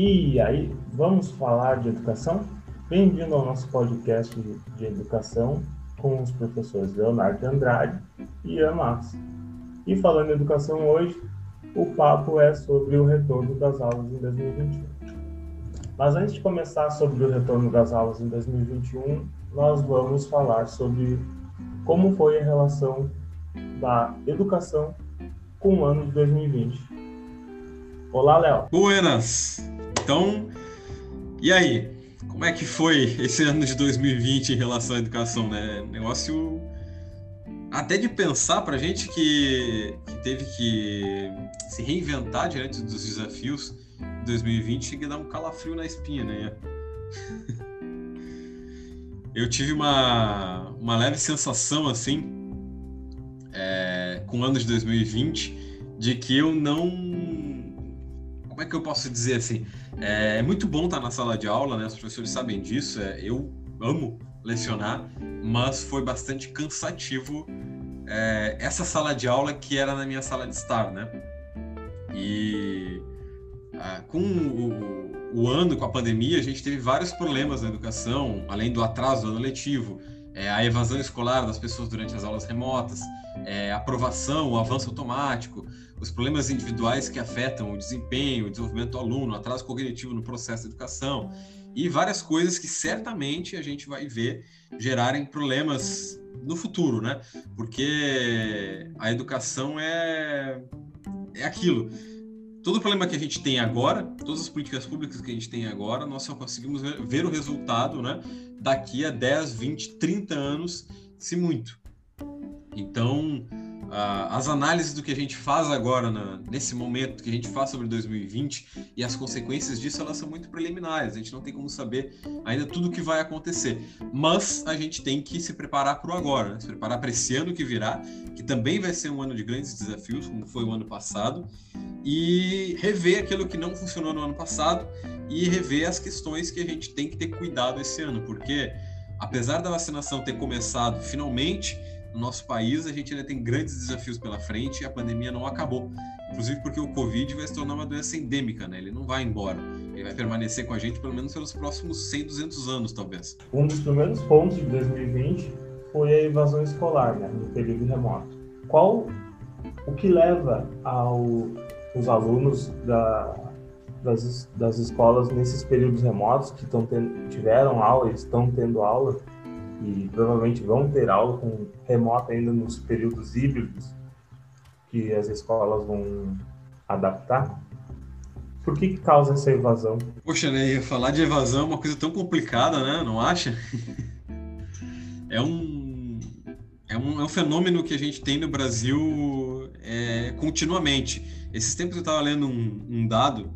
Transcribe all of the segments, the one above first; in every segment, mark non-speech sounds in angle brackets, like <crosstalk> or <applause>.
E aí, vamos falar de educação? Bem-vindo ao nosso podcast de educação com os professores Leonardo Andrade e Ian. E falando em educação hoje, o papo é sobre o retorno das aulas em 2021. Mas antes de começar sobre o retorno das aulas em 2021, nós vamos falar sobre como foi a relação da educação com o ano de 2020. Olá, Léo. Buenas! Então, e aí? Como é que foi esse ano de 2020 em relação à educação, né? Negócio até de pensar para gente que, que, teve que se reinventar diante dos desafios de 2020 chega dar um calafrio na espinha, né? <laughs> Eu tive uma, uma leve sensação assim é, com o ano de 2020 de que eu não como é que eu posso dizer assim é, muito bom estar na sala de aula, né? Os professores sabem disso. É, eu amo lecionar, mas foi bastante cansativo é, essa sala de aula que era na minha sala de estar, né? E ah, com o, o, ano, com a pandemia, a gente teve vários problemas na educação, além do atraso do ano letivo, é, a evasão escolar das pessoas durante as aulas remotas, é, aprovação, o avanço automático, os problemas individuais que afetam o desempenho, o desenvolvimento do aluno, atraso cognitivo no processo de educação e várias coisas que certamente a gente vai ver gerarem problemas no futuro, né? Porque a educação é, é aquilo. Todo problema que a gente tem agora, todas as políticas públicas que a gente tem agora, nós só conseguimos ver, ver o resultado, né? Daqui a 10, 20, 30 anos, se muito. Então, uh, as análises do que a gente faz agora, na, nesse momento, que a gente faz sobre 2020 e as consequências disso, elas são muito preliminares. A gente não tem como saber ainda tudo o que vai acontecer. Mas a gente tem que se preparar para o agora, né? se preparar para esse ano que virá, que também vai ser um ano de grandes desafios, como foi o ano passado, e rever aquilo que não funcionou no ano passado e rever as questões que a gente tem que ter cuidado esse ano, porque apesar da vacinação ter começado finalmente, no nosso país, a gente ainda tem grandes desafios pela frente e a pandemia não acabou. Inclusive porque o Covid vai se tornar uma doença endêmica, né? Ele não vai embora. Ele vai permanecer com a gente pelo menos pelos próximos 100, 200 anos, talvez. Um dos primeiros pontos de 2020 foi a evasão escolar, né? No período remoto. Qual o que leva ao, os alunos da, das, das escolas nesses períodos remotos que tendo, tiveram aula, estão tendo aula, e provavelmente vão ter aula com remota ainda nos períodos híbridos que as escolas vão adaptar. Por que, que causa essa evasão? Poxa, né, falar de evasão é uma coisa tão complicada, né? Não acha? <laughs> é um, é um, é um fenômeno que a gente tem no Brasil é, continuamente. Esses tempos eu estava lendo um, um dado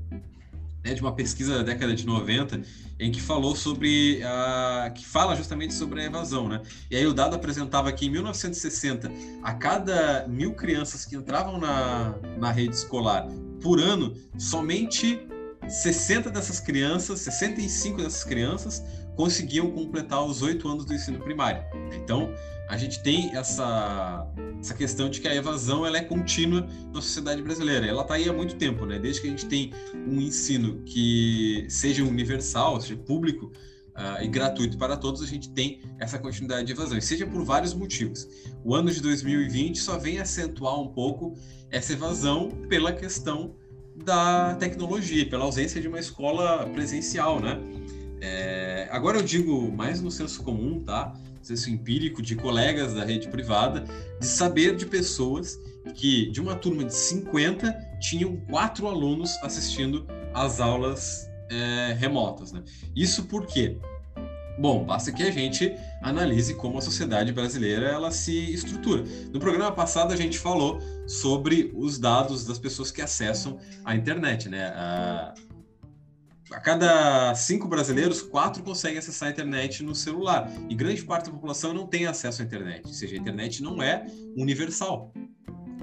né, de uma pesquisa da década de 90 em que falou sobre a que fala justamente sobre a evasão, né? E aí o dado apresentava que em 1960 a cada mil crianças que entravam na, na rede escolar por ano, somente 60 dessas crianças, 65 dessas crianças conseguiam completar os oito anos do ensino primário. Então a gente tem essa, essa questão de que a evasão ela é contínua na sociedade brasileira. Ela está aí há muito tempo, né? Desde que a gente tem um ensino que seja universal, seja público uh, e gratuito para todos, a gente tem essa continuidade de evasão, e seja por vários motivos. O ano de 2020 só vem acentuar um pouco essa evasão pela questão da tecnologia, pela ausência de uma escola presencial, né? É, agora eu digo mais no senso comum, tá? Senso empírico de colegas da rede privada, de saber de pessoas que de uma turma de 50 tinham quatro alunos assistindo às aulas é, remotas. Né? Isso por quê? Bom, basta que a gente analise como a sociedade brasileira ela se estrutura. No programa passado a gente falou sobre os dados das pessoas que acessam a internet, né? A, a cada cinco brasileiros, quatro conseguem acessar a internet no celular. E grande parte da população não tem acesso à internet, ou seja, a internet não é universal.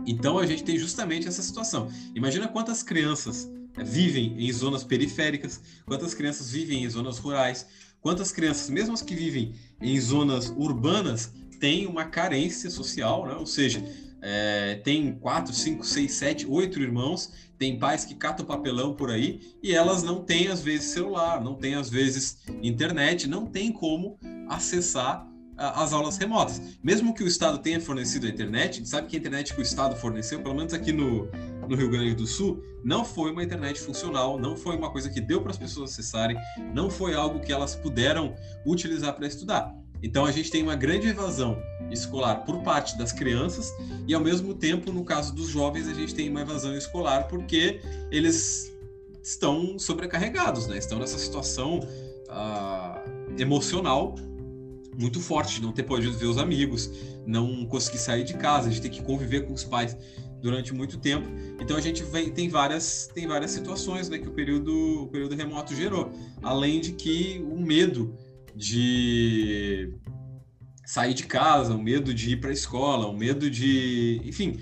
Então a gente tem justamente essa situação. Imagina quantas crianças eh, vivem em zonas periféricas, quantas crianças vivem em zonas rurais, quantas crianças, mesmo as que vivem em zonas urbanas, têm uma carência social, né? ou seja, é, tem quatro, cinco, seis, sete, oito irmãos, tem pais que catam papelão por aí e elas não têm, às vezes, celular, não têm, às vezes, internet, não tem como acessar as aulas remotas. Mesmo que o Estado tenha fornecido a internet, sabe que a internet que o Estado forneceu, pelo menos aqui no, no Rio Grande do Sul, não foi uma internet funcional, não foi uma coisa que deu para as pessoas acessarem, não foi algo que elas puderam utilizar para estudar. Então a gente tem uma grande evasão escolar por parte das crianças e ao mesmo tempo, no caso dos jovens, a gente tem uma evasão escolar porque eles estão sobrecarregados, né? Estão nessa situação uh, emocional muito forte de não ter podido ver os amigos, não conseguir sair de casa, gente tem que conviver com os pais durante muito tempo. Então a gente vem, tem várias tem várias situações, né, que o período o período remoto gerou, além de que o medo de sair de casa, o medo de ir para a escola, o medo de, enfim,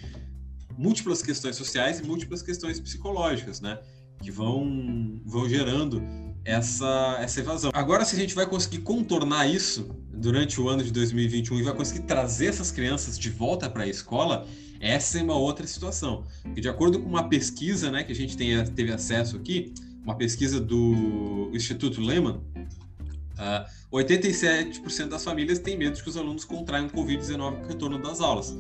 múltiplas questões sociais e múltiplas questões psicológicas, né? Que vão, vão gerando essa, essa evasão. Agora, se a gente vai conseguir contornar isso durante o ano de 2021 e vai conseguir trazer essas crianças de volta para a escola, essa é uma outra situação. Porque de acordo com uma pesquisa né, que a gente tem, teve acesso aqui, uma pesquisa do Instituto Lehman, Uh, 87% das famílias têm medo de que os alunos contraiam Covid-19 no retorno das aulas.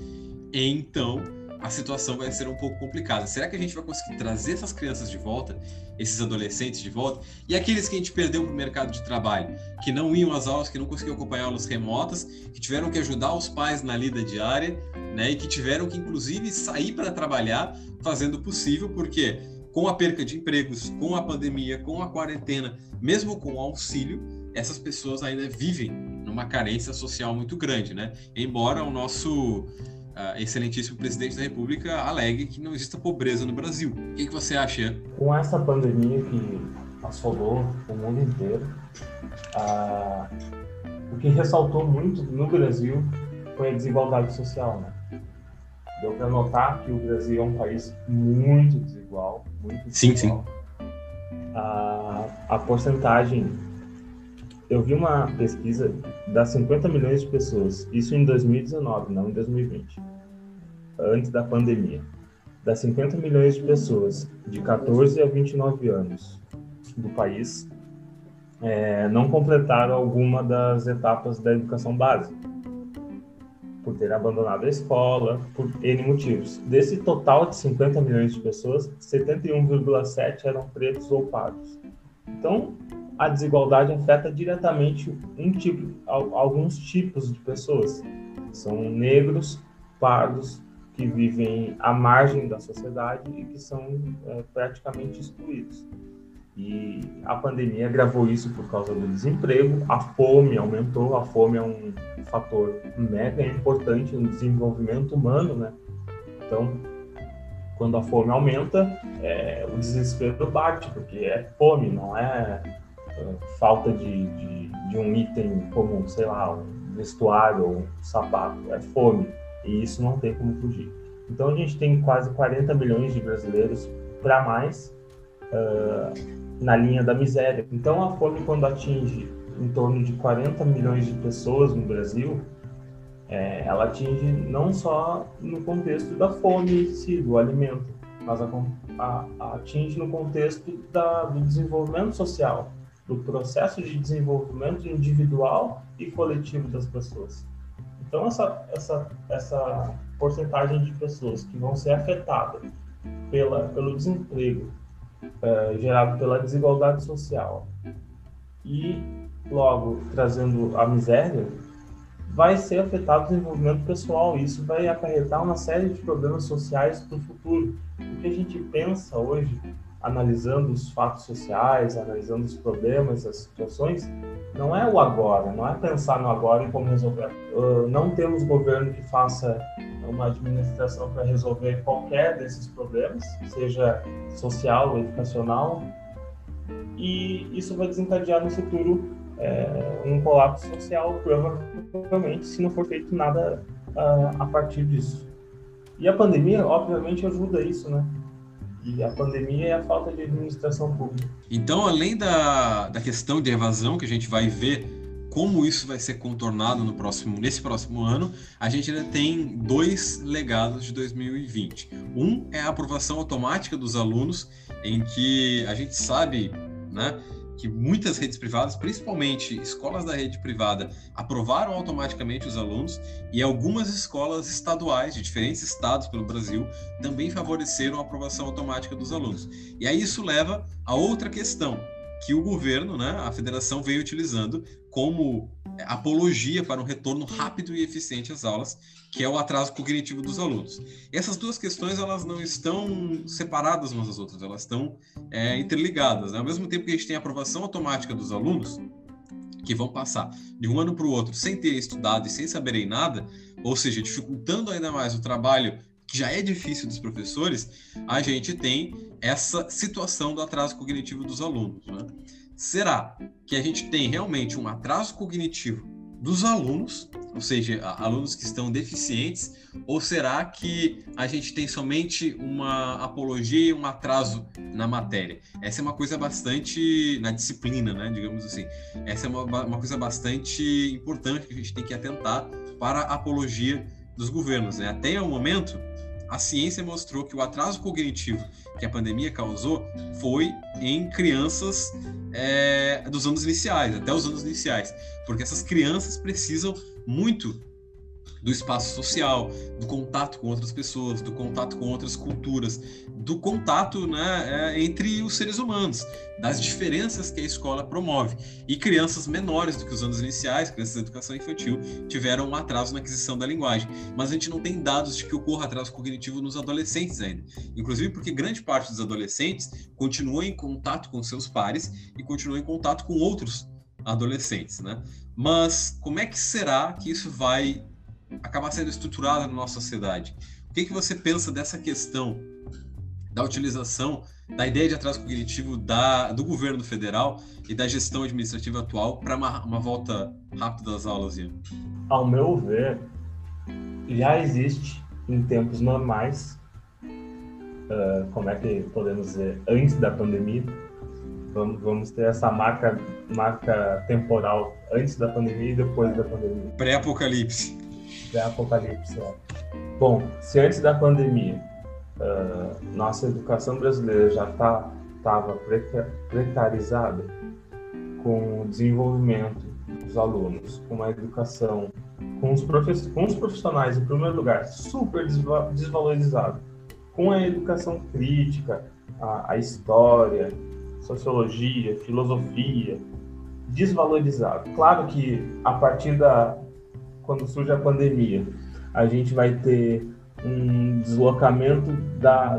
Então, a situação vai ser um pouco complicada. Será que a gente vai conseguir trazer essas crianças de volta, esses adolescentes de volta, e aqueles que a gente perdeu para o mercado de trabalho, que não iam às aulas, que não conseguiam acompanhar aulas remotas, que tiveram que ajudar os pais na lida diária, né, e que tiveram que, inclusive, sair para trabalhar fazendo o possível, porque com a perca de empregos, com a pandemia, com a quarentena, mesmo com o auxílio, essas pessoas ainda vivem numa carência social muito grande, né? Embora o nosso uh, excelentíssimo presidente da República alegue que não exista pobreza no Brasil. O que, que você acha? Com essa pandemia que assolou o mundo inteiro, uh, o que ressaltou muito no Brasil foi a desigualdade social, né? Deu para notar que o Brasil é um país muito desigual, muito desigual. Sim, sim. A, a porcentagem eu vi uma pesquisa das 50 milhões de pessoas, isso em 2019, não em 2020, antes da pandemia. Das 50 milhões de pessoas de 14 a 29 anos do país, é, não completaram alguma das etapas da educação básica, por ter abandonado a escola, por N motivos. Desse total de 50 milhões de pessoas, 71,7 eram pretos ou pardos. Então, a desigualdade afeta diretamente um tipo, alguns tipos de pessoas. São negros, pardos, que vivem à margem da sociedade e que são é, praticamente excluídos. E a pandemia agravou isso por causa do desemprego, a fome aumentou, a fome é um fator mega importante no desenvolvimento humano, né? Então, quando a fome aumenta, é, o desespero bate, porque é fome, não é falta de, de, de, um item como, sei lá, um vestuário ou um sapato, é fome, e isso não tem como fugir. Então a gente tem quase 40 milhões de brasileiros para mais uh, na linha da miséria. Então a fome, quando atinge em torno de 40 milhões de pessoas no Brasil, é, ela atinge não só no contexto da fome em si, do alimento, mas a, a, atinge no contexto da, do desenvolvimento social, do processo de desenvolvimento individual e coletivo das pessoas. Então, essa, essa, essa porcentagem de pessoas que vão ser afetadas pela, pelo desemprego é, gerado pela desigualdade social e, logo, trazendo a miséria, vai ser afetado o desenvolvimento pessoal. E isso vai acarretar uma série de problemas sociais para o futuro. O que a gente pensa hoje analisando os fatos sociais, analisando os problemas, as situações, não é o agora, não é pensar no agora e como resolver. Uh, não temos governo que faça uma administração para resolver qualquer desses problemas, seja social educacional, e isso vai desencadear no futuro é, um colapso social, provavelmente, se não for feito nada uh, a partir disso. E a pandemia, obviamente, ajuda isso, né? E a pandemia é a falta de administração pública. Então, além da, da questão de evasão que a gente vai ver como isso vai ser contornado no próximo, nesse próximo ano, a gente ainda tem dois legados de 2020. Um é a aprovação automática dos alunos, em que a gente sabe, né, que muitas redes privadas, principalmente escolas da rede privada, aprovaram automaticamente os alunos e algumas escolas estaduais de diferentes estados pelo Brasil também favoreceram a aprovação automática dos alunos. E aí isso leva a outra questão, que o governo, né, a federação, veio utilizando como apologia para um retorno rápido e eficiente às aulas, que é o atraso cognitivo dos alunos. Essas duas questões elas não estão separadas umas das outras, elas estão é, interligadas. Né? Ao mesmo tempo que a gente tem a aprovação automática dos alunos, que vão passar de um ano para o outro sem ter estudado e sem saberem nada, ou seja, dificultando ainda mais o trabalho que já é difícil dos professores, a gente tem essa situação do atraso cognitivo dos alunos. Né? Será que a gente tem realmente um atraso cognitivo dos alunos, ou seja, alunos que estão deficientes, ou será que a gente tem somente uma apologia e um atraso na matéria? Essa é uma coisa bastante na disciplina, né, digamos assim. Essa é uma, uma coisa bastante importante que a gente tem que atentar para a apologia dos governos. Né? Até o momento, a ciência mostrou que o atraso cognitivo que a pandemia causou foi em crianças é, dos anos iniciais, até os anos iniciais, porque essas crianças precisam muito do espaço social, do contato com outras pessoas, do contato com outras culturas, do contato né, é, entre os seres humanos, das diferenças que a escola promove. E crianças menores do que os anos iniciais, crianças de educação infantil, tiveram um atraso na aquisição da linguagem. Mas a gente não tem dados de que ocorra atraso cognitivo nos adolescentes ainda. Inclusive porque grande parte dos adolescentes continua em contato com seus pares e continua em contato com outros adolescentes, né? Mas como é que será que isso vai acabar sendo estruturada na nossa sociedade. O que, que você pensa dessa questão da utilização da ideia de atraso cognitivo da, do governo federal e da gestão administrativa atual para uma, uma, volta rápida das aulas? Ian? Ao meu ver, já existe em tempos normais, uh, como é que podemos dizer, antes da pandemia, vamos, vamos ter essa marca, marca temporal antes da pandemia e depois da pandemia. Pré-apocalipse pré-apocalipse. É. Bom, se antes da pandemia uh, nossa educação brasileira já estava tá, precarizada com o desenvolvimento dos alunos, com a educação, com os, com os profissionais, em primeiro lugar, super desvalorizado, com a educação crítica, a, a história, sociologia, filosofia, desvalorizado. Claro que a partir da, quando surge a pandemia, a gente vai ter um deslocamento da,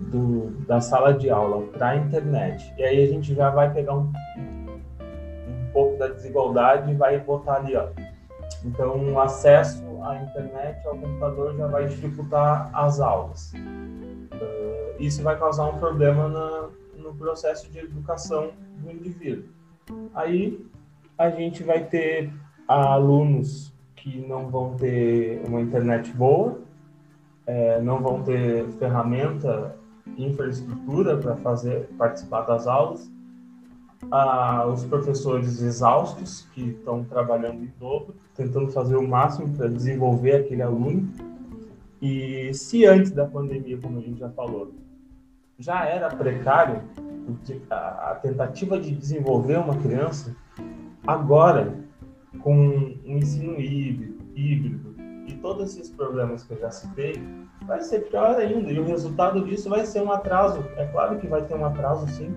do, da sala de aula para a internet. E aí a gente já vai pegar um, um pouco da desigualdade e vai botar ali, ó. Então, o acesso à internet, ao computador, já vai dificultar as aulas. Uh, isso vai causar um problema na, no processo de educação do indivíduo. Aí a gente vai ter alunos que não vão ter uma internet boa, é, não vão ter ferramenta, infraestrutura para fazer participar das aulas, ah, os professores exaustos que estão trabalhando em dobro, tentando fazer o máximo para desenvolver aquele aluno. E se antes da pandemia, como a gente já falou, já era precário a, tentativa de desenvolver uma criança, agora com um ensino híbrido, híbrido e todos esses problemas que eu já citei, vai ser pior ainda. E o resultado disso vai ser um atraso. É claro que vai ter um atraso, sim.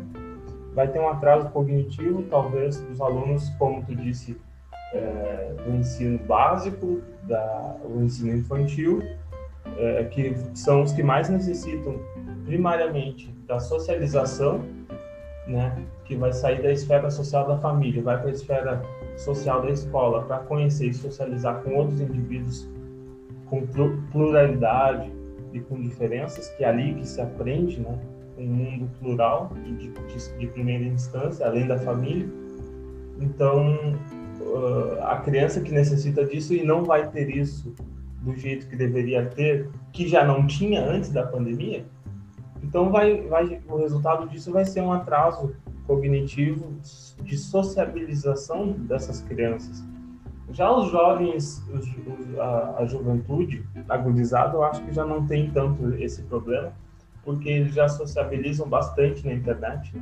Vai ter um atraso cognitivo, talvez, dos alunos, como tu disse, é, do ensino básico, da, o ensino infantil, é, que são os que mais necessitam, primariamente, da socialização, né, que vai sair da esfera social da família, vai para a esfera social da escola para conhecer e socializar com outros indivíduos com pluralidade e com diferenças, que é ali que se aprende, né? Um mundo plural e de, de, de primeira instância, além da família. Então, uh, a criança que necessita disso e não vai ter isso do jeito que deveria ter, que já não tinha antes da pandemia, então vai, vai, o resultado disso vai ser um atraso cognitivo de sociabilização dessas crianças. Já os jovens, os, a, a juventude agudizada, eu acho que já não tem tanto esse problema, porque eles já sociabilizam bastante na internet, né?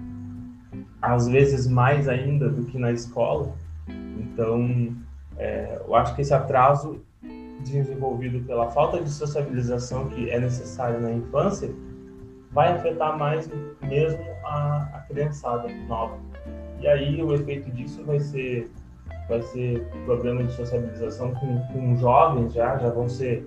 às vezes mais ainda do que na escola. Então, é, eu acho que esse atraso desenvolvido pela falta de sociabilização que é necessária na infância vai afetar mais mesmo a, a criançada nova. E aí o efeito disso vai ser vai ser problema de sociabilização com, com jovens já, já vão ser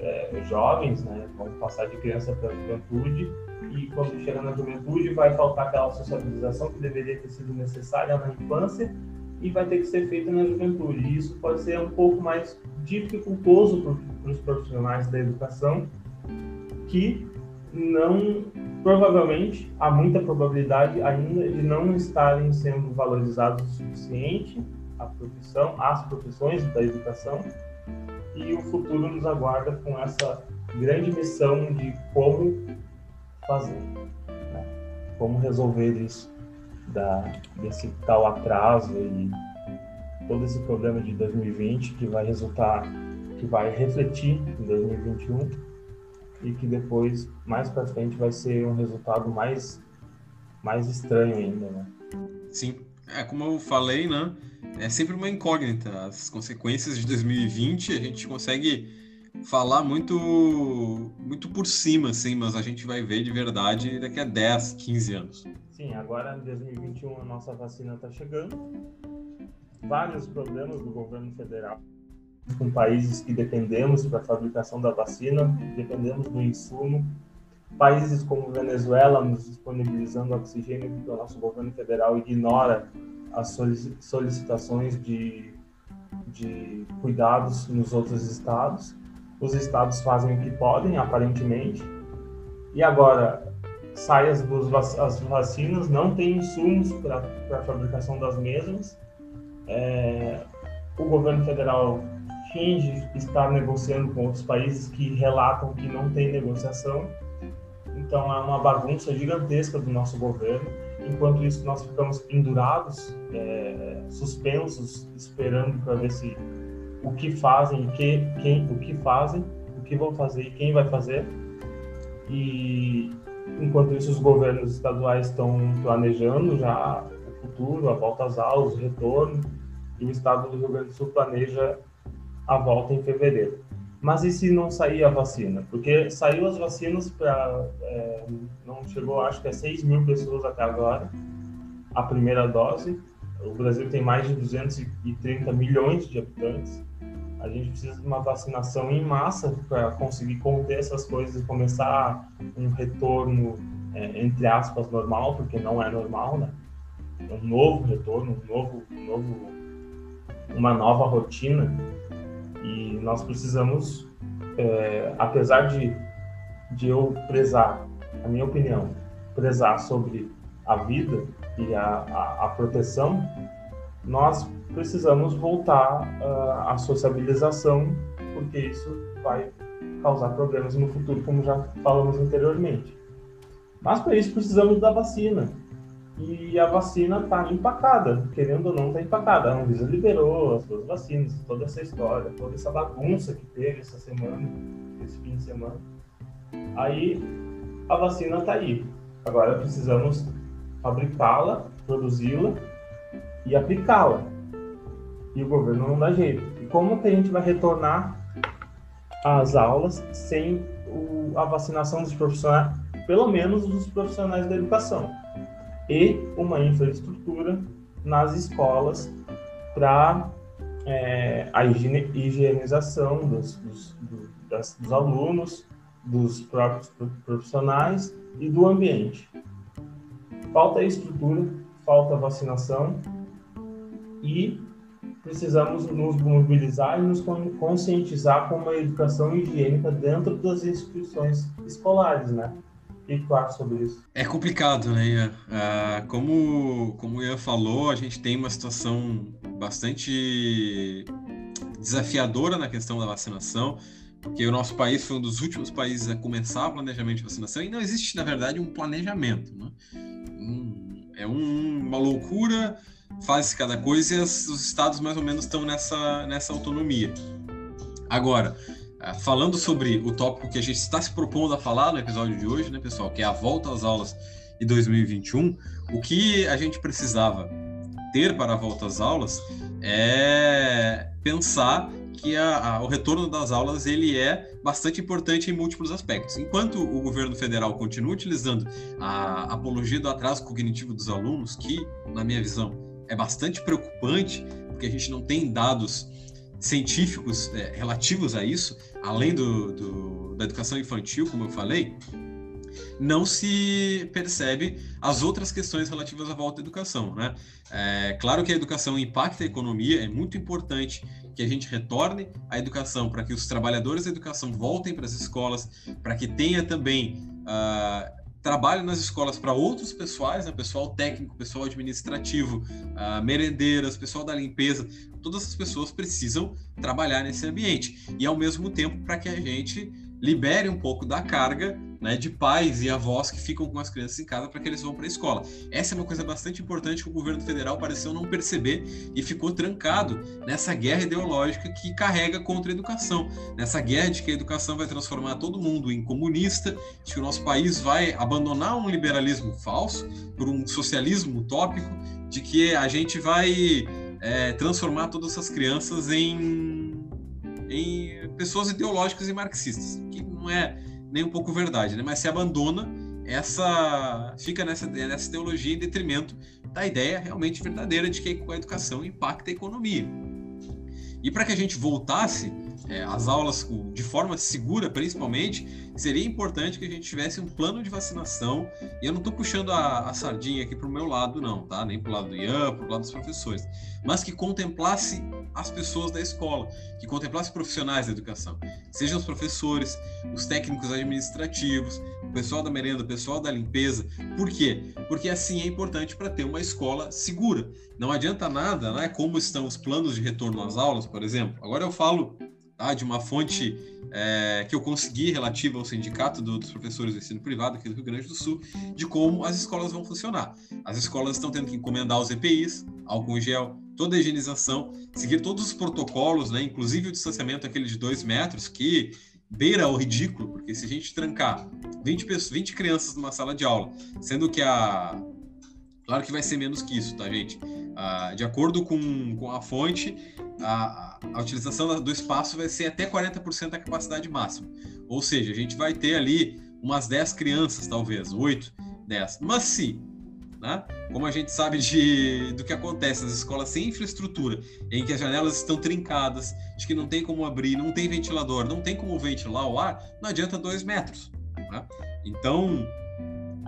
é, jovens, né? Vão passar de criança para juventude e quando chegar na juventude vai faltar aquela sociabilização que deveria ter sido necessária na infância e vai ter que ser feita na juventude. E isso pode ser um pouco mais dificultoso para os profissionais da educação que não provavelmente há muita probabilidade ainda de não estarem sendo valorizados o suficiente a profissão, as profissões da educação e o futuro nos aguarda com essa grande missão de como fazer, né? como resolver isso da, desse tal atraso e todo esse problema de 2020 que vai resultar, que vai refletir em 2021 e que depois, mais para frente, vai ser um resultado mais, mais estranho ainda, né? Sim, é como eu falei, né? É sempre uma incógnita. As consequências de 2020 a gente consegue falar muito muito por cima, assim, mas a gente vai ver de verdade daqui a 10, 15 anos. Sim, agora em 2021 a nossa vacina está chegando. Vários problemas do governo federal com países que dependemos para a fabricação da vacina, dependemos do insumo. Países como Venezuela nos disponibilizando oxigênio, porque o nosso governo federal ignora as solicitações de, de cuidados nos outros estados. Os estados fazem o que podem, aparentemente. E agora, sai as, as vacinas, não tem insumos para a fabricação das mesmas. É, o governo federal finge estar negociando com outros países que relatam que não tem negociação. Então é uma bagunça gigantesca do nosso governo. Enquanto isso, nós ficamos pendurados, é, suspensos, esperando para ver se o que fazem, que, quem, o que fazem, o que vão fazer e quem vai fazer. E enquanto isso, os governos estaduais estão planejando já o futuro, a volta às aulas, o retorno, e o estado do Rio Grande do Sul planeja a volta em fevereiro. Mas e se não sair a vacina? Porque saiu as vacinas para. É, não chegou, acho que é 6 mil pessoas até agora, a primeira dose. O Brasil tem mais de 230 milhões de habitantes. A gente precisa de uma vacinação em massa para conseguir conter essas coisas e começar um retorno, é, entre aspas, normal, porque não é normal, né? Um novo retorno, um novo, um novo, uma nova rotina e nós precisamos, é, apesar de, de eu prezar, a minha opinião, prezar sobre a vida e a, a, a proteção, nós precisamos voltar uh, à sociabilização, porque isso vai causar problemas no futuro, como já falamos anteriormente. Mas para isso precisamos da vacina e a vacina está empacada, querendo ou não está empacada. A Anvisa liberou as duas vacinas, toda essa história, toda essa bagunça que teve essa semana, esse fim de semana. Aí a vacina está aí. Agora precisamos fabricá-la, produzi-la e aplicá-la. E o governo não dá jeito. E como que a gente vai retornar às aulas sem o, a vacinação dos profissionais, pelo menos dos profissionais da educação? E uma infraestrutura nas escolas para é, a higienização dos, dos, dos alunos, dos próprios profissionais e do ambiente. Falta estrutura, falta vacinação e precisamos nos mobilizar e nos conscientizar com uma educação higiênica dentro das instituições escolares, né? Que tu acha sobre isso? É complicado, né, Ian? Ah, como, como o Ian falou, a gente tem uma situação bastante desafiadora na questão da vacinação, porque o nosso país foi um dos últimos países a começar o planejamento de vacinação e não existe, na verdade, um planejamento. Né? é um, uma loucura, faz cada coisa e as, os estados mais ou menos estão nessa, nessa autonomia. Agora, falando sobre o tópico que a gente está se propondo a falar no episódio de hoje, né, pessoal, que é a volta às aulas de 2021, o que a gente precisava ter para a volta às aulas é pensar que a, a, o retorno das aulas ele é bastante importante em múltiplos aspectos. Enquanto o governo federal continua utilizando a apologia do atraso cognitivo dos alunos, que, na minha visão, é bastante preocupante, porque a gente não tem dados científicos é, relativos a isso, além do, do, da educação infantil, como eu falei, não se percebe as outras questões relativas à volta à educação. Né? É, claro que a educação impacta a economia, é muito importante que a gente retorne à educação para que os trabalhadores da educação voltem para as escolas, para que tenha também uh, trabalho nas escolas para outros pessoais, né? pessoal técnico, pessoal administrativo, uh, merendeiras, pessoal da limpeza, todas as pessoas precisam trabalhar nesse ambiente. E ao mesmo tempo para que a gente libere um pouco da carga né, de pais e avós que ficam com as crianças em casa para que eles vão para a escola. Essa é uma coisa bastante importante que o governo federal pareceu não perceber e ficou trancado nessa guerra ideológica que carrega contra a educação, nessa guerra de que a educação vai transformar todo mundo em comunista, de que o nosso país vai abandonar um liberalismo falso por um socialismo utópico, de que a gente vai é, transformar todas essas crianças em em pessoas ideológicas e marxistas, não é nem um pouco verdade, né? Mas se abandona essa fica nessa nessa teologia em detrimento da ideia realmente verdadeira de que a educação impacta a economia. E para que a gente voltasse é, às aulas de forma segura, principalmente, seria importante que a gente tivesse um plano de vacinação. E eu não estou puxando a, a, sardinha aqui para o meu lado, não, tá? Nem para o lado do Ian, para o lado dos professores, mas que contemplasse as pessoas da escola, que contemplasse profissionais da educação, sejam os professores, os técnicos administrativos, o pessoal da merenda, o pessoal da limpeza. Por quê? Porque assim é importante para ter uma escola segura. Não adianta nada, né? Como estão os planos de retorno às aulas, por exemplo. Agora eu falo tá, de uma fonte é, que eu consegui relativa ao sindicato do, dos professores do ensino privado aqui do Rio Grande do Sul, de como as escolas vão funcionar. As escolas estão tendo que encomendar os EPIs, álcool em gel, toda a higienização, seguir todos os protocolos, né, inclusive o distanciamento aquele de dois metros, que beira o ridículo, porque se a gente trancar 20, pessoas, 20 crianças numa sala de aula, sendo que a. Claro que vai ser menos que isso, tá, gente? De acordo com, com a fonte, a, a utilização do espaço vai ser até 40% da capacidade máxima. Ou seja, a gente vai ter ali umas 10 crianças, talvez, 8, 10. Mas se né? Como a gente sabe de, do que acontece nas escolas sem infraestrutura, em que as janelas estão trincadas, de que não tem como abrir, não tem ventilador, não tem como ventilar o ar, não adianta dois metros. Né? Então,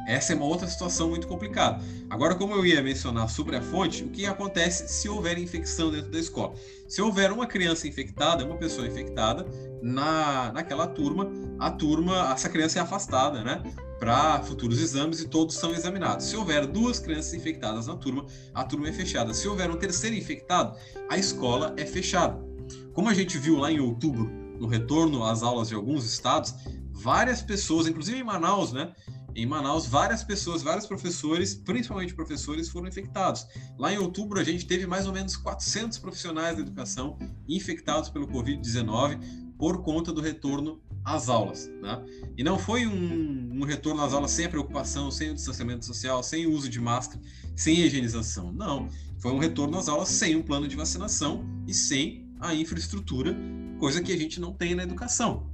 essa é uma outra situação muito complicada. Agora, como eu ia mencionar sobre a fonte, o que acontece se houver infecção dentro da escola? Se houver uma criança infectada, uma pessoa infectada na, naquela turma, a turma, essa criança é afastada, né? para futuros exames e todos são examinados. Se houver duas crianças infectadas na turma, a turma é fechada. Se houver um terceiro infectado, a escola é fechada. Como a gente viu lá em outubro, no retorno às aulas de alguns estados, várias pessoas, inclusive em Manaus, né? Em Manaus, várias pessoas, vários professores, principalmente professores, foram infectados. Lá em outubro, a gente teve mais ou menos 400 profissionais da educação infectados pelo Covid-19 por conta do retorno às aulas. Né? E não foi um, um, retorno às aulas sem a preocupação, sem o distanciamento social, sem o uso de máscara, sem a higienização. Não. Foi um retorno às aulas sem um plano de vacinação e sem a infraestrutura, coisa que a gente não tem na educação.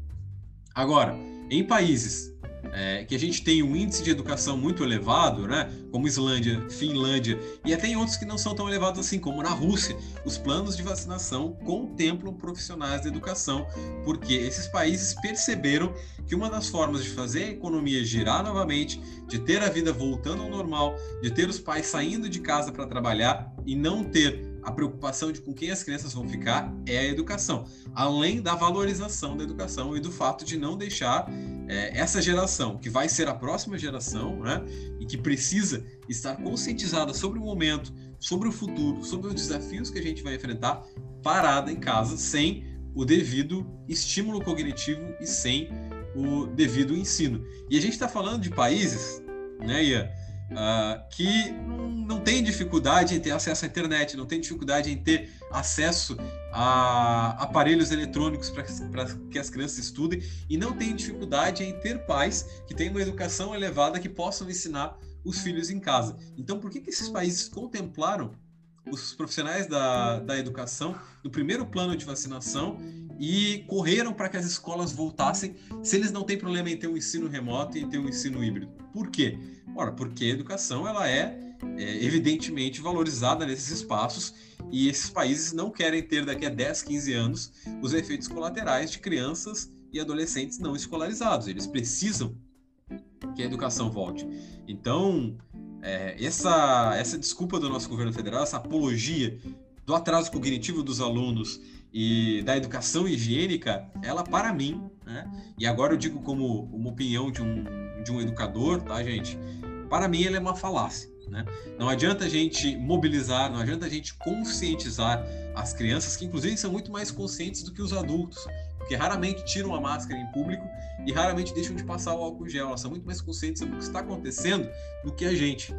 Agora, em países é, que a gente tem um índice de educação muito elevado, né, como Islândia, Finlândia e até em outros que não são tão elevados assim, como na Rússia, os planos de vacinação contemplam profissionais da educação, porque esses países perceberam que uma das formas de fazer a economia girar novamente, de ter a vida voltando ao normal, de ter os pais saindo de casa para trabalhar e não ter a preocupação de com quem as crianças vão ficar é a educação, além da valorização da educação e do fato de não deixar é, essa geração, que vai ser a próxima geração, né, e que precisa estar conscientizada sobre o momento, sobre o futuro, sobre os desafios que a gente vai enfrentar, parada em casa, sem o devido estímulo cognitivo e sem o devido ensino. E a gente está falando de países, né, Ian, uh, que não tem dificuldade em ter acesso à internet, não tem dificuldade em ter acesso a aparelhos eletrônicos para que as crianças estudem e não tem dificuldade em ter pais que têm uma educação elevada que possam ensinar os filhos em casa. Então, por que, que esses países contemplaram os profissionais da, da educação no primeiro plano de vacinação e correram para que as escolas voltassem se eles não têm problema em ter um ensino remoto e ter um ensino híbrido. Por quê? Ora, porque a educação ela é, é evidentemente valorizada nesses espaços e esses países não querem ter daqui a 10, 15 anos os efeitos colaterais de crianças e adolescentes não escolarizados. Eles precisam que a educação volte. Então, é, essa, essa desculpa do nosso governo federal, essa apologia do atraso cognitivo dos alunos e da educação higiênica, ela para mim, né? e agora eu digo como uma opinião de um, de um educador, tá, gente? Para mim, ela é uma falácia. Né? Não adianta a gente mobilizar, não adianta a gente conscientizar as crianças, que inclusive são muito mais conscientes do que os adultos, porque raramente tiram a máscara em público e raramente deixam de passar o álcool gel. Elas são muito mais conscientes do que está acontecendo do que a gente.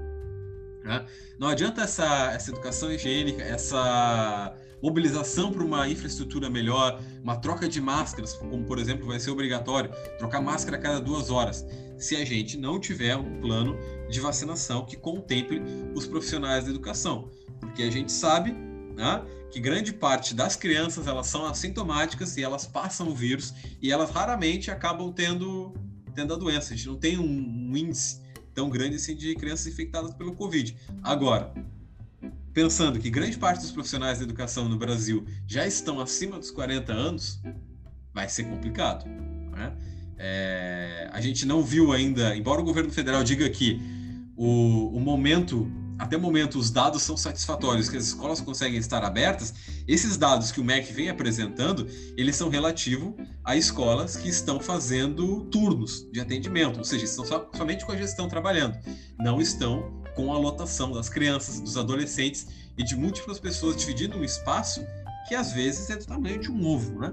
Né? Não adianta essa, essa educação higiênica, essa mobilização para uma infraestrutura melhor, uma troca de máscaras, como por exemplo vai ser obrigatório trocar máscara a cada duas horas, se a gente não tiver um plano de vacinação que contemple os profissionais da educação, porque a gente sabe né, que grande parte das crianças elas são assintomáticas e elas passam o vírus e elas raramente acabam tendo, tendo a doença. A gente não tem um, um índice tão grande assim de crianças infectadas pelo Covid. Agora, pensando que grande parte dos profissionais da educação no Brasil já estão acima dos 40 anos, vai ser complicado. Né? É, a gente não viu ainda, embora o governo federal diga que o, o momento até o momento os dados são satisfatórios, que as escolas conseguem estar abertas, esses dados que o MEC vem apresentando, eles são relativos a escolas que estão fazendo turnos de atendimento, ou seja, estão só, somente com a gestão trabalhando, não estão com a lotação das crianças, dos adolescentes e de múltiplas pessoas dividindo um espaço que às vezes é do tamanho de um ovo, né?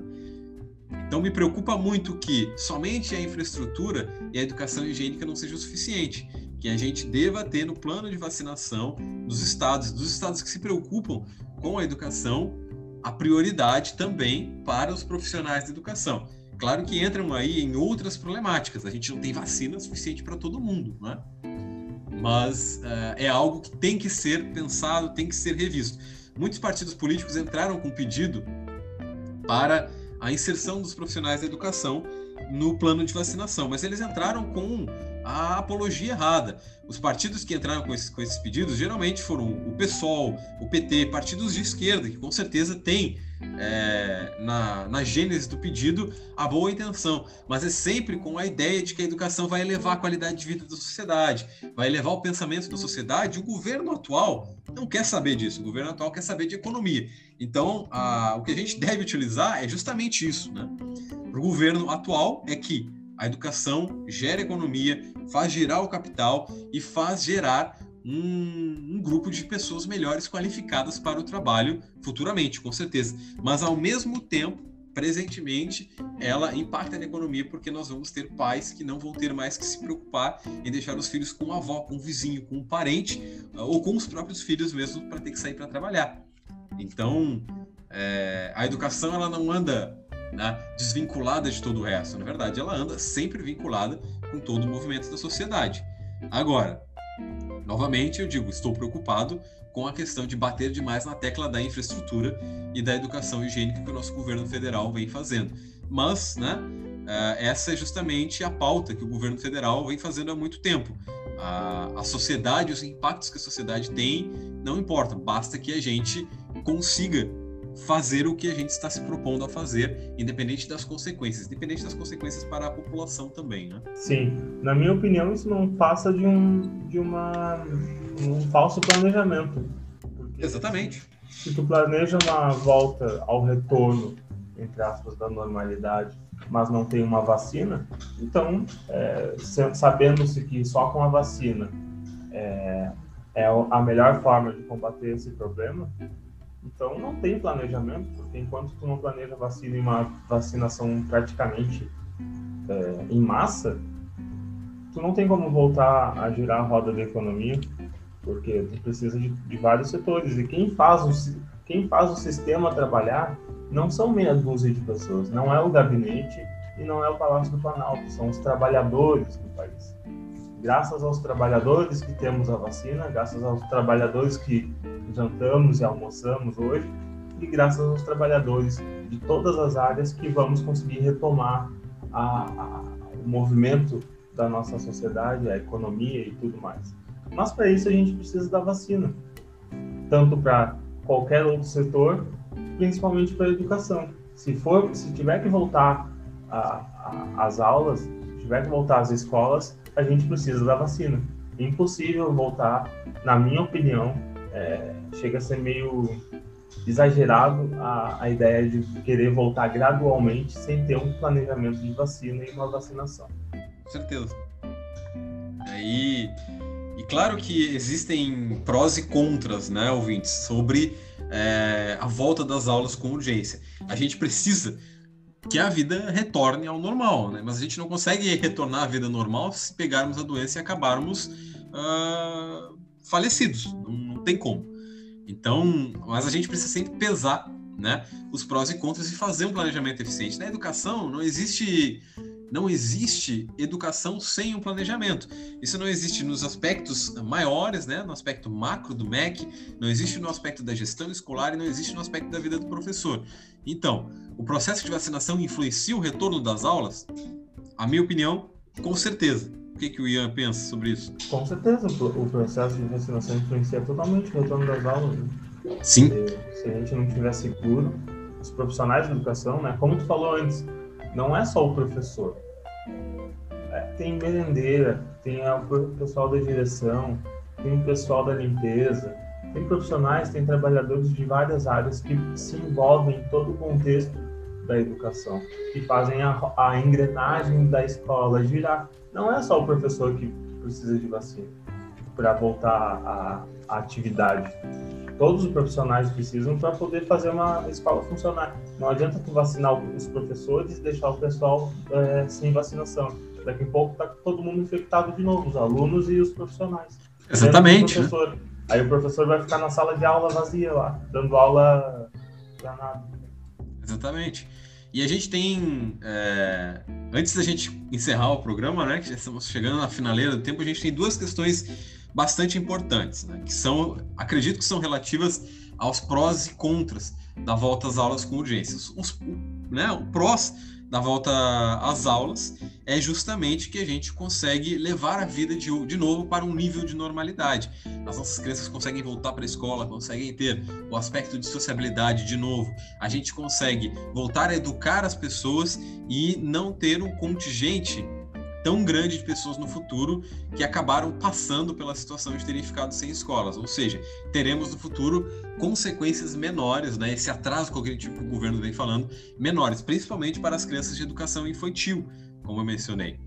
Então me preocupa muito que somente a infraestrutura e a educação higiênica não seja o suficiente que a gente deva ter no plano de vacinação dos estados, dos estados que se preocupam com a educação, a prioridade também para os profissionais de educação. Claro que entram aí em outras problemáticas. A gente não tem vacina suficiente para todo mundo, né? Mas uh, é algo que tem que ser pensado, tem que ser revisto. Muitos partidos políticos entraram com pedido para a inserção dos profissionais da educação no plano de vacinação, mas eles entraram com a apologia errada. Os partidos que entraram com esses, com esses pedidos geralmente foram o PSOL, o PT, partidos de esquerda, que com certeza têm é, na, na gênese do pedido a boa intenção, mas é sempre com a ideia de que a educação vai elevar a qualidade de vida da sociedade, vai elevar o pensamento da sociedade. O governo atual não quer saber disso, o governo atual quer saber de economia. Então, a, o que a gente deve utilizar é justamente isso. Né? Para o governo atual, é que a educação gera economia, faz girar o capital e faz gerar um, um, grupo de pessoas melhores qualificadas para o trabalho futuramente, com certeza. Mas ao mesmo tempo, presentemente, ela impacta na economia porque nós vamos ter pais que não vão ter mais que se preocupar em deixar os filhos com a avó, com um vizinho, com um parente ou com os próprios filhos mesmo para ter que sair para trabalhar. Então, é, a educação ela não anda né, desvinculada de todo o resto. Na verdade, ela anda sempre vinculada com todo o movimento da sociedade. Agora, novamente, eu digo, estou preocupado com a questão de bater demais na tecla da infraestrutura e da educação higiênica que o nosso governo federal vem fazendo. Mas, né, eh, essa é justamente a pauta que o governo federal vem fazendo há muito tempo. A, a sociedade, os impactos que a sociedade tem, não importa, basta que a gente consiga fazer o que a gente está se propondo a fazer, independente das consequências, independente das consequências para a população também, né? Sim, na minha opinião isso não passa de um de uma um falso planejamento. Exatamente. Se tu planeja uma volta ao retorno entre aspas da normalidade, mas não tem uma vacina, então é, sabendo-se que só com a vacina é, é a melhor forma de combater esse problema, então não tem planejamento, porque enquanto tu não planeja vacina em uma vacinação praticamente é, em massa, tu não tem como voltar a girar a roda da economia, porque precisa de, de, vários setores. E quem faz, o, quem faz o sistema trabalhar não são meia dúzia de pessoas, não é o gabinete e não é o Palácio do Planalto, são os trabalhadores do país. Graças aos trabalhadores que temos a vacina, graças aos trabalhadores que jantamos e almoçamos hoje, e graças aos trabalhadores de todas as áreas que vamos conseguir retomar a, a, o movimento da nossa sociedade, a economia e tudo mais. Mas para isso a gente precisa da vacina, tanto para qualquer outro setor, principalmente para a educação. Se for, se tiver que voltar às aulas, se tiver que voltar às escolas, a gente precisa da vacina. Impossível voltar, na minha opinião, é, chega a ser meio exagerado a, a ideia de querer voltar gradualmente sem ter um planejamento de vacina e uma vacinação. Com certeza. Aí, e, claro que existem prós e contras, né, ouvintes, sobre é, a volta das aulas com urgência. A gente precisa que a vida retorne ao normal, né? Mas a gente não consegue retornar à vida normal se pegarmos a doença e acabarmos uh, falecidos. Não tem como. Então, mas a gente precisa sempre pesar né, os prós e contras e fazer um planejamento eficiente. Na educação não existe não existe educação sem um planejamento. Isso não existe nos aspectos maiores, né, no aspecto macro do MEC, não existe no aspecto da gestão escolar e não existe no aspecto da vida do professor. Então, o processo de vacinação influencia o retorno das aulas? A minha opinião, com certeza. O que, que o Ian pensa sobre isso? Com certeza, o processo de vacinação influencia totalmente o retorno das aulas. Né? Sim. Se, se, a gente não tiver seguro, os profissionais de educação, né? Como tu falou antes, não é só o professor. É, tem merendeira, tem o pessoal da direção, tem o pessoal da limpeza, tem profissionais, tem trabalhadores de várias áreas que se envolvem em todo o contexto da educação, que fazem a, a engrenagem da escola girar não é só o professor que precisa de vacina para voltar à, atividade. Todos os profissionais precisam para poder fazer uma escola funcionar. Não adianta tu vacinar os professores e deixar o pessoal é, sem vacinação. Daqui a pouco está todo mundo infectado de novo, os alunos e os profissionais. Exatamente. Aí o professor vai ficar na sala de aula vazia lá, dando aula para nada. Exatamente. E a gente tem, é, antes da gente encerrar o programa, né, que já estamos chegando na finaleira do tempo, a gente tem duas questões bastante importantes, né, que são, acredito que são relativas aos prós e contras da volta às aulas com urgências. Os, né, o prós da volta às aulas é justamente que a gente consegue levar a vida de, de novo para um nível de normalidade. As nossas crianças conseguem voltar para a escola, conseguem ter o aspecto de sociabilidade de novo. A gente consegue voltar a educar as pessoas e não ter um contingente tão grande de pessoas no futuro que acabaram passando pela situação de terem ficado sem escolas. Ou seja, teremos no futuro consequências menores, né? Esse atraso cognitivo que o governo vem falando, menores, principalmente para as crianças de educação infantil, como eu mencionei.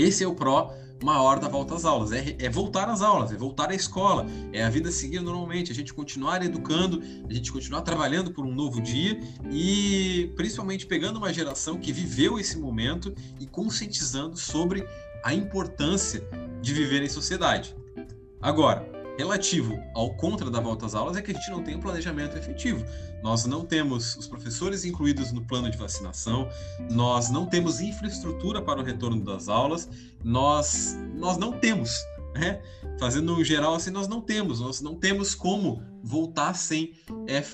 Esse é o pró maior da volta às aulas, é, é, voltar às aulas, é voltar à escola, é a vida seguir normalmente, a gente continuar educando, a gente continuar trabalhando por um novo dia e principalmente pegando uma geração que viveu esse momento e conscientizando sobre a importância de viver em sociedade. Agora, relativo ao contra da volta às aulas é que a gente não tem um planejamento efetivo. Nós não temos os professores incluídos no plano de vacinação, nós não temos infraestrutura para o retorno das aulas, nós, nós não temos. Né? Fazendo geral assim, nós não temos, nós não temos como voltar sem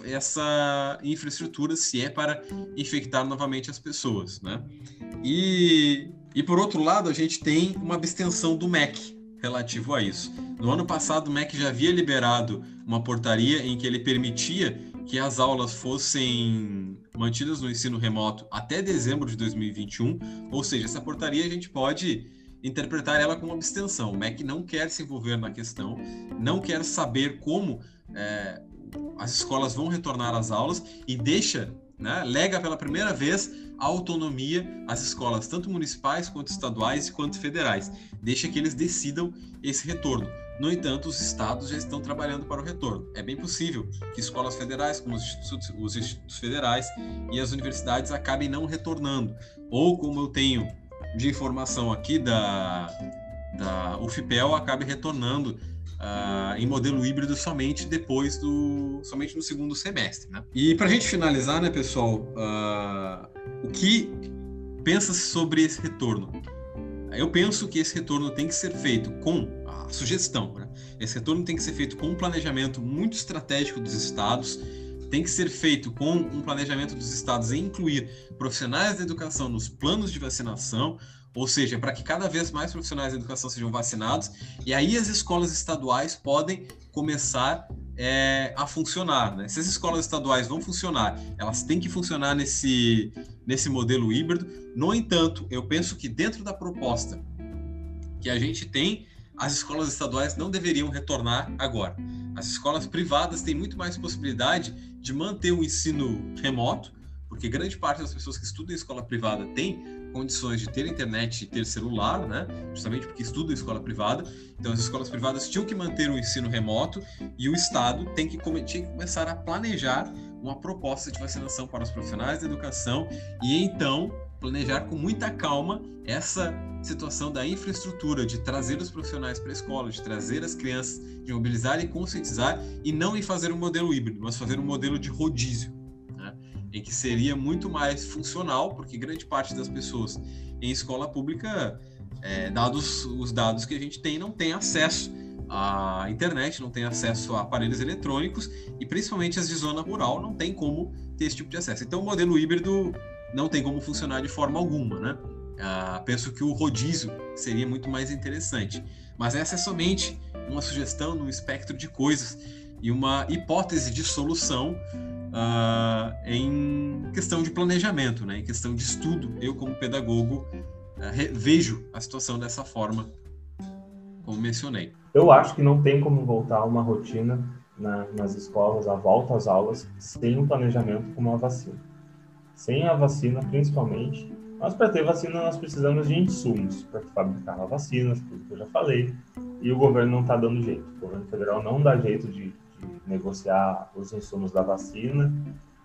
essa infraestrutura se é para infectar novamente as pessoas, né? E, e por outro lado, a gente tem uma abstenção do MEC, relativo a isso. No ano passado, o MEC já havia liberado uma portaria em que ele permitia que as aulas fossem mantidas no ensino remoto até dezembro de 2021, ou seja, essa portaria a gente pode interpretar ela como abstenção. O MEC não quer se envolver na questão, não quer saber como é, as escolas vão retornar às aulas e deixa né, lega pela primeira vez a autonomia às escolas, tanto municipais quanto estaduais quanto federais. Deixa que eles decidam esse retorno. No entanto, os estados já estão trabalhando para o retorno. É bem possível que escolas federais, como os institutos, os institutos federais e as universidades, acabem não retornando. Ou, como eu tenho de informação aqui da, da UFPEL, acabe retornando uh, em modelo híbrido somente depois do, somente no segundo semestre, né? E para a gente finalizar, né, pessoal, uh, o que pensa sobre esse retorno? Eu penso que esse retorno tem que ser feito com a sugestão, né? Esse retorno tem que ser feito com um planejamento muito estratégico dos estados, tem que ser feito com um planejamento dos estados em incluir profissionais da educação nos planos de vacinação, ou seja, para que cada vez mais profissionais da educação sejam vacinados, e aí as escolas estaduais podem começar é, a funcionar. Né? Se as escolas estaduais vão funcionar, elas têm que funcionar nesse, nesse modelo híbrido. No entanto, eu penso que dentro da proposta que a gente tem, as escolas estaduais não deveriam retornar agora. As escolas privadas têm muito mais possibilidade de manter o ensino remoto, porque grande parte das pessoas que estudam em escola privada tem condições de ter internet e ter celular, né? Justamente porque estudam em escola privada. Então, as escolas privadas tinham que manter o ensino remoto e o Estado tem que, tinha que começar a planejar uma proposta de vacinação para os profissionais da educação e então planejar com muita calma essa situação da infraestrutura, de trazer os profissionais para a escola, de trazer as crianças, de mobilizar e conscientizar, e não em fazer um modelo híbrido, mas fazer um modelo de rodízio em que seria muito mais funcional, porque grande parte das pessoas em escola pública, é, dados os dados que a gente tem, não tem acesso à internet, não tem acesso a aparelhos eletrônicos e principalmente as de zona rural não tem como ter esse tipo de acesso. Então o modelo híbrido não tem como funcionar de forma alguma, né? Ah, penso que o rodízio seria muito mais interessante. Mas essa é somente uma sugestão no espectro de coisas e uma hipótese de solução uh, em questão de planejamento, né? em questão de estudo. Eu, como pedagogo, uh, vejo a situação dessa forma, como mencionei. Eu acho que não tem como voltar a uma rotina na, nas escolas, a volta às aulas, sem um planejamento como a vacina. Sem a vacina, principalmente, mas para ter vacina nós precisamos de insumos para fabricar a vacina, tudo que eu já falei, e o governo não está dando jeito. O governo federal não dá jeito de negociar os insumos da vacina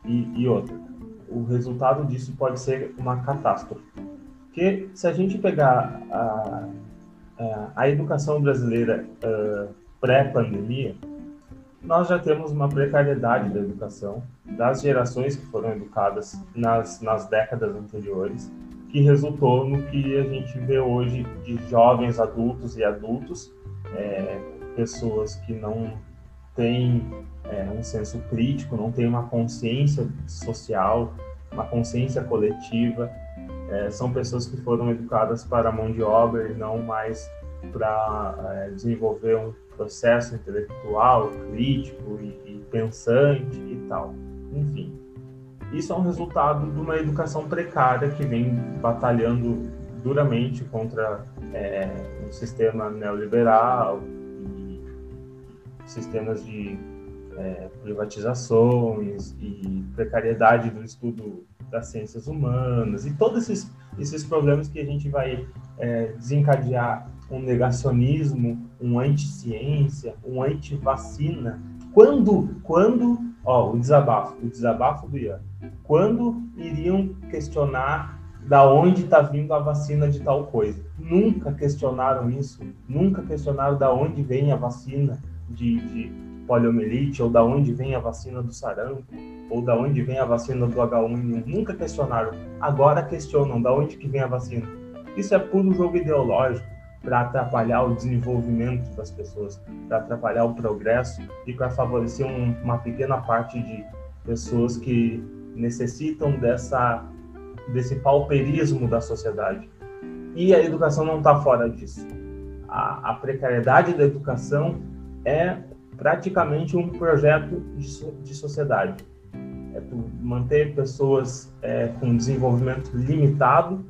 e, e outra. O resultado disso pode ser uma catástrofe. Porque se a gente pegar a, a, educação brasileira uh, pré-pandemia, nós já temos uma precariedade da educação das gerações que foram educadas nas, nas décadas anteriores, que resultou no que a gente vê hoje de jovens adultos e adultos, é, pessoas que não tem é, um senso crítico, não tem uma consciência social, uma consciência coletiva. É, são pessoas que foram educadas para a mão de obra e não mais para é, desenvolver um processo intelectual, crítico e, e pensante e tal. Enfim, isso é um resultado de uma educação precária que vem batalhando duramente contra é, um sistema neoliberal, sistemas de é, privatizações e precariedade do estudo das ciências humanas e todos esses, esses problemas que a gente vai é, desencadear um negacionismo, um anti-ciência, um anti-vacina. Quando, quando, ó, o desabafo, o desabafo do Ian, quando iriam questionar da onde está vindo a vacina de tal coisa? Nunca questionaram isso, nunca questionaram da onde vem a vacina, de, de poliomielite, ou da onde vem a vacina do sarampo, ou da onde vem a vacina do H1N1. Nunca questionaram. Agora questionam da onde que vem a vacina. Isso é puro jogo ideológico para atrapalhar o desenvolvimento das pessoas, para atrapalhar o progresso e para favorecer um, uma pequena parte de pessoas que necessitam dessa desse pauperismo da sociedade. E a educação não está fora disso. A, a precariedade da educação é praticamente um projeto de, de sociedade. É manter pessoas é, com desenvolvimento limitado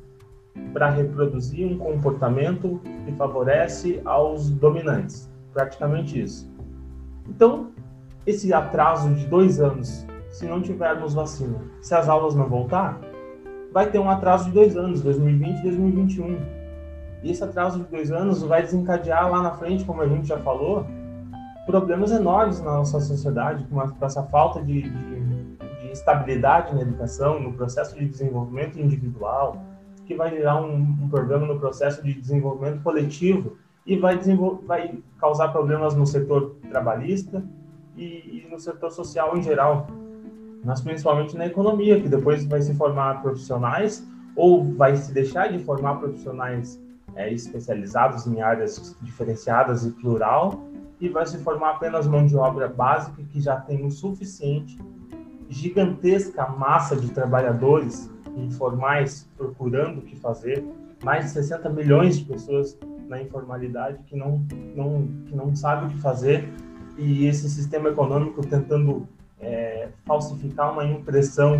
para reproduzir um comportamento que favorece aos dominantes. Praticamente isso. Então, esse atraso de dois anos, se não tivermos vacina, se as aulas não voltar, vai ter um atraso de dois anos, 2020 e 2021. E esse atraso de dois anos vai desencadear lá na frente, como a gente já falou, problemas enormes na nossa sociedade, com, essa falta de, de, de, estabilidade na educação, no processo de desenvolvimento individual, que vai gerar um, um, problema no processo de desenvolvimento coletivo e vai, vai causar problemas no setor trabalhista e, e no setor social em geral, mas principalmente na economia, que depois vai se formar profissionais ou vai se deixar de formar profissionais é, especializados em áreas diferenciadas e plural e vai se formar apenas mão de obra básica que já tem o suficiente gigantesca massa de trabalhadores informais procurando o que fazer, mais de 60 milhões de pessoas na informalidade que não, não, que não sabe o que fazer e esse sistema econômico tentando é, falsificar uma impressão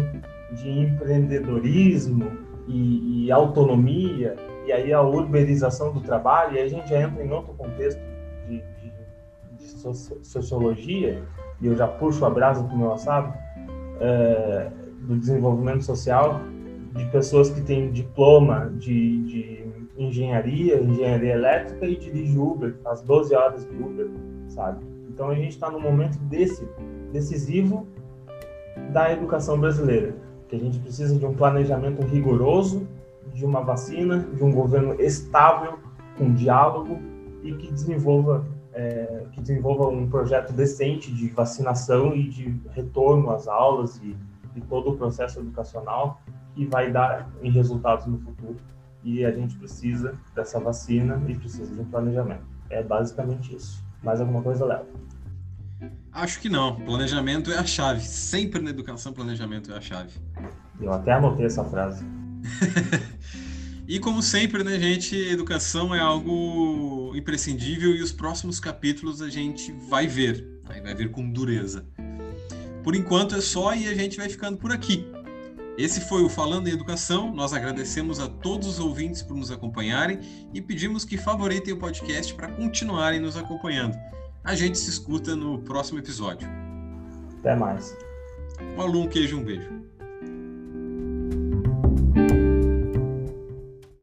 de empreendedorismo e, e, autonomia e aí a urbanização do trabalho e a gente já entra em outro contexto de, de, de sociologia e eu já puxo a brasa para o meu assado é, do desenvolvimento social de pessoas que têm diploma de, de engenharia, engenharia elétrica e dirige Uber, faz 12 horas de Uber, sabe? Então a gente está no momento desse decisivo da educação brasileira, que a gente precisa de um planejamento rigoroso, de uma vacina, de um governo estável, com diálogo e que desenvolva é, que desenvolva um projeto decente de vacinação e de retorno às aulas e, e todo o processo educacional que vai dar em resultados no futuro. E a gente precisa dessa vacina e precisa de um planejamento. É basicamente isso. Mais alguma coisa, Léo? Acho que não. Planejamento é a chave. Sempre na educação, planejamento é a chave. Eu até anotei essa frase. <laughs> E como sempre, né, gente, educação é algo imprescindível e os próximos capítulos a gente vai ver, aí vai ver com dureza. Por enquanto é só e a gente vai ficando por aqui. Esse foi o Falando em Educação. Nós agradecemos a todos os ouvintes por nos acompanharem e pedimos que favoritem o podcast para continuarem nos acompanhando. A gente se escuta no próximo episódio. Até mais. Um aluno, queijo, um beijo.